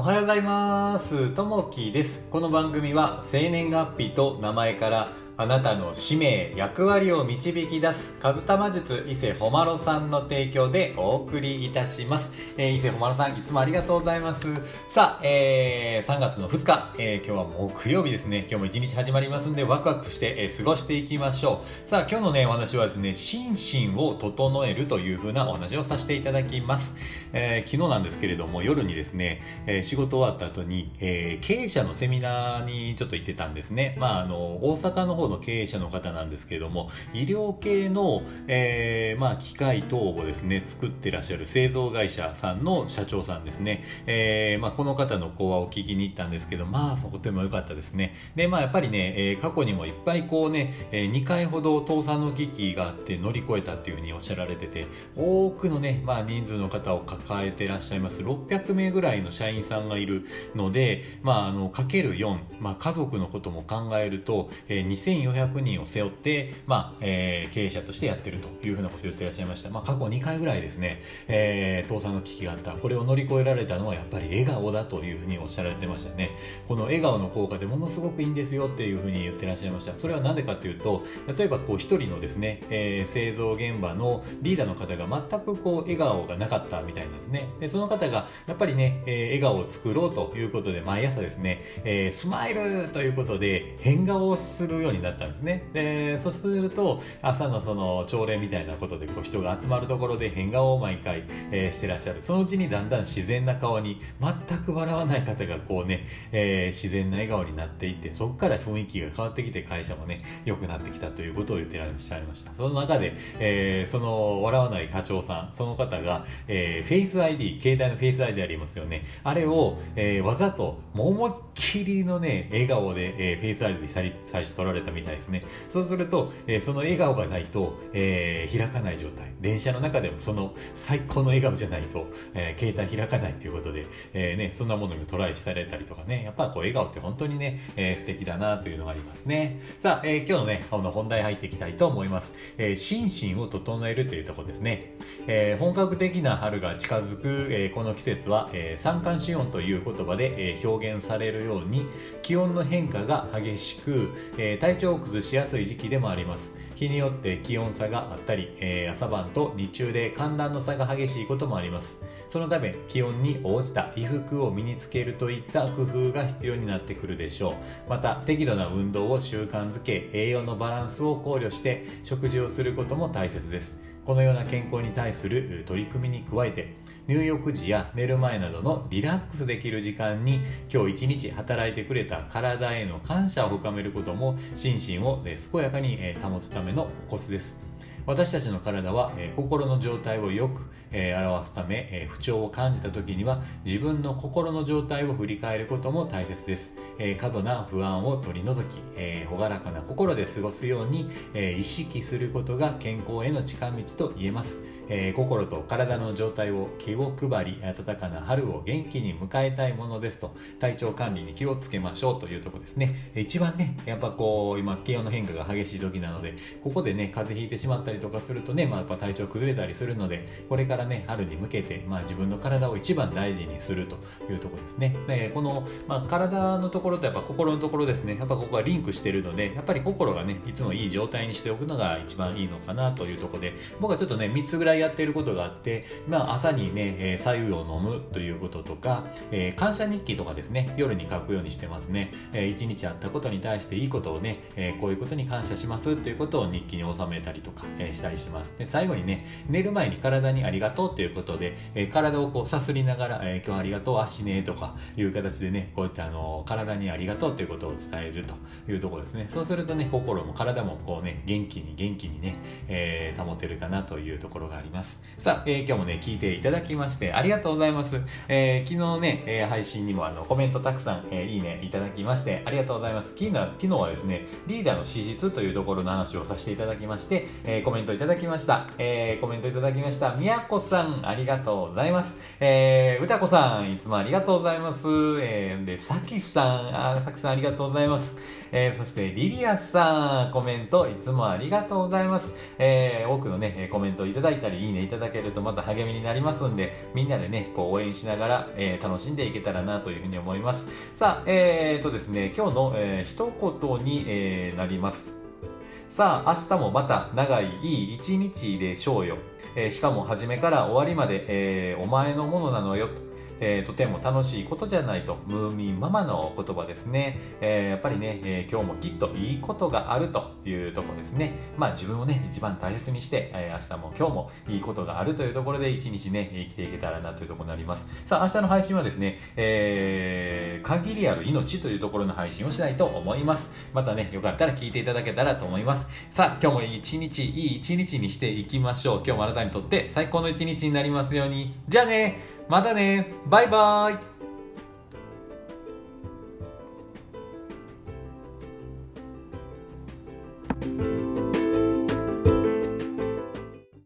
おはようございます。ともきです。この番組は生年月日と名前からあなたの使命、役割を導き出す、カズタマ術伊勢ほまろさんの提供でお送りいたします。えー伊勢ほまろさん、いつもありがとうございます。さあ、えー3月の2日、えー今日は木曜日ですね。今日も一日始まりますんで、ワクワクして、えー過ごしていきましょう。さあ、今日のね、お話はですね、心身を整えるという風なお話をさせていただきます。えー昨日なんですけれども、夜にですね、えー仕事終わった後に、えー経営者のセミナーにちょっと行ってたんですね。まあ、あの、大阪の方の経営者の方なんですけれども、医療系の、えーまあ、機械等をですね、作ってらっしゃる製造会社さんの社長さんですね。えーまあ、この方の講話を聞きに行ったんですけど、まあ、そことても良かったですね。で、まあ、やっぱりね、えー過去にもいっぱいこうね、え2回ほど倒産の危機があって乗り越えたっていうふうにおっしゃられてて、多くのね、まあ、人数の方を抱えてらっしゃいます。600名ぐらいの社員さんがいるので、まあ、あの、かける4、まあ、家族のことも考えると、えー2400人を背負って、まあ、えー経営者としてやってるというふうなことを言ってらっしゃいました。まあ、過去2回ぐらいですね、えー倒産の危機があった。これを乗り越えられたのはやっぱり笑顔だというふうにおっしゃられてましたね。この笑顔の効果でものすごくいいんですよっていうふうに言ってらっしゃいました。それは何でかっていうと、例えばこう一人のですね、えー製造現場のリーダーの方が全くこう笑顔がなかったみたいなんですね。で、その方がやっぱりね、えー笑顔を作ろうということで毎朝ですね、えースマイルということで変顔をするようになったんですね。で、そうすると朝のその朝礼みたいなことでこう人が集まるところで変顔を毎回、えーしてらっしゃる。そのうちにだんだん自然な顔に全く笑わない方がこうね、えー自然な笑顔になっていって、そこから雰囲気が変わってきて会社もね、良くなってきたということを言ってらっしゃいました。その中で、えーその笑わない課長さん、その方が、えーフェイス ID、携帯のフェイス ID ありますよね。あれを、えーわざと、もう思いっきりのね、笑顔で、えーフェイス ID で最最初取られたみたいですね。そうすると、えーその笑顔がないと、えー開かない状態。電車の中でもその最高の笑顔じゃないと、えー携帯開かないということで、えね、そんなものにトライされたりとかね、やっぱこう笑顔って本当にね、えー素敵だなというのがありますね。さあ、え今日のね、この本題入っていきたいと思います。え心身を整えるというとこですね。え本格的な春が近づく、えこの季節は、え三寒四温という言葉で、え表現されるように気温の変化が激しく、えー体調を崩しやすい時期でもあります。日によって気温差があったり、えー朝晩と日中で寒暖の差が激しいこともあります。そのため気温に応じた衣服を身につけるといった工夫が必要になってくるでしょう。また適度な運動を習慣づけ栄養のバランスを考慮して食事をすることも大切です。このような健康に対する取り組みに加えて入浴時や寝る前などのリラックスできる時間に今日一日働いてくれた体への感謝を深めることも心身を健やかに保つためのコツです。私たちの体は、えー心の状態をよく、えー表すため、えー不調を感じた時には自分の心の状態を振り返ることも大切です、え過度な不安を取り除き、え朗らかな心で過ごすように、え意識することが健康への近道と言えます。えー心と体の状態を気を配り暖かな春を元気に迎えたいものですと体調管理に気をつけましょうというとこですね。一番ねやっぱこう今気温の変化が激しい時なのでここでね風邪ひいてしまったりとかするとね、まあ、やっぱ体調崩れたりするのでこれからね春に向けて、まあ、自分の体を一番大事にするというとこですね。でこの、まあ、体のところとやっぱ心のところですね。やっぱここはリンクしてるのでやっぱり心がねいつもいい状態にしておくのが一番いいのかなというとこで僕はちょっとね3つぐらいやっていることがあって、まあ、朝にね、えー、左右を飲むということとか、えー感謝日記とかですね夜に書くようにしてますね、えー一日あったことに対していいことをね、えーこういうことに感謝しますということを日記に収めたりとか、えーしたりします。で最後にね寝る前に体にありがとうということで、えー体をこうさすりながら、えー今日ありがとう足ねとかいう形でねこういったあの体にありがとうということを伝えるというところですね。そうするとね心も体もこうね元気に元気にね、えー保てるかなというところがあります。さあ、えー今日もね聞いていただきましてありがとうございます、えー昨日ね、えー配信にもあのコメントたくさん、えいいねいただきましてありがとうございます。昨日昨日はですねリーダーの資質というところの話をさせていただきまして、えコメントいただきました、えーコメントいただきました。みやこさんありがとうございます。えー、うたこさんいつもありがとうございます。えー、でさきさんあさきさんありがとうございます。えーそしてリリアさんコメントいつもありがとうございます、えー多くのねコメントいただいたりいいねいただけるとまた励みになりますんで、みんなでね、こう応援しながら、えー、楽しんでいけたらなというふうに思います。さあ、えーとですね、今日の、えー、一言に、えー、なります。さあ、明日もまた長いいい一日でしょうよ。えー、しかも初めから終わりまで、えー、お前のものなのよと。えー、とても楽しいことじゃないと、ムーミンママの言葉ですね。えー、やっぱりね、えー、今日もきっといいことがあるというとこですね。まあ自分をね、一番大切にして、え明日も今日もいいことがあるというところで一日ね、生きていけたらなというところになります。さあ、明日の配信はですね、えー限りある命というところの配信をしたいと思います。またね、よかったら聞いていただけたらと思います。さあ、今日も一日、いい一日にしていきましょう。今日もあなたにとって最高の一日になりますように。じゃあねまたね。バイバイ。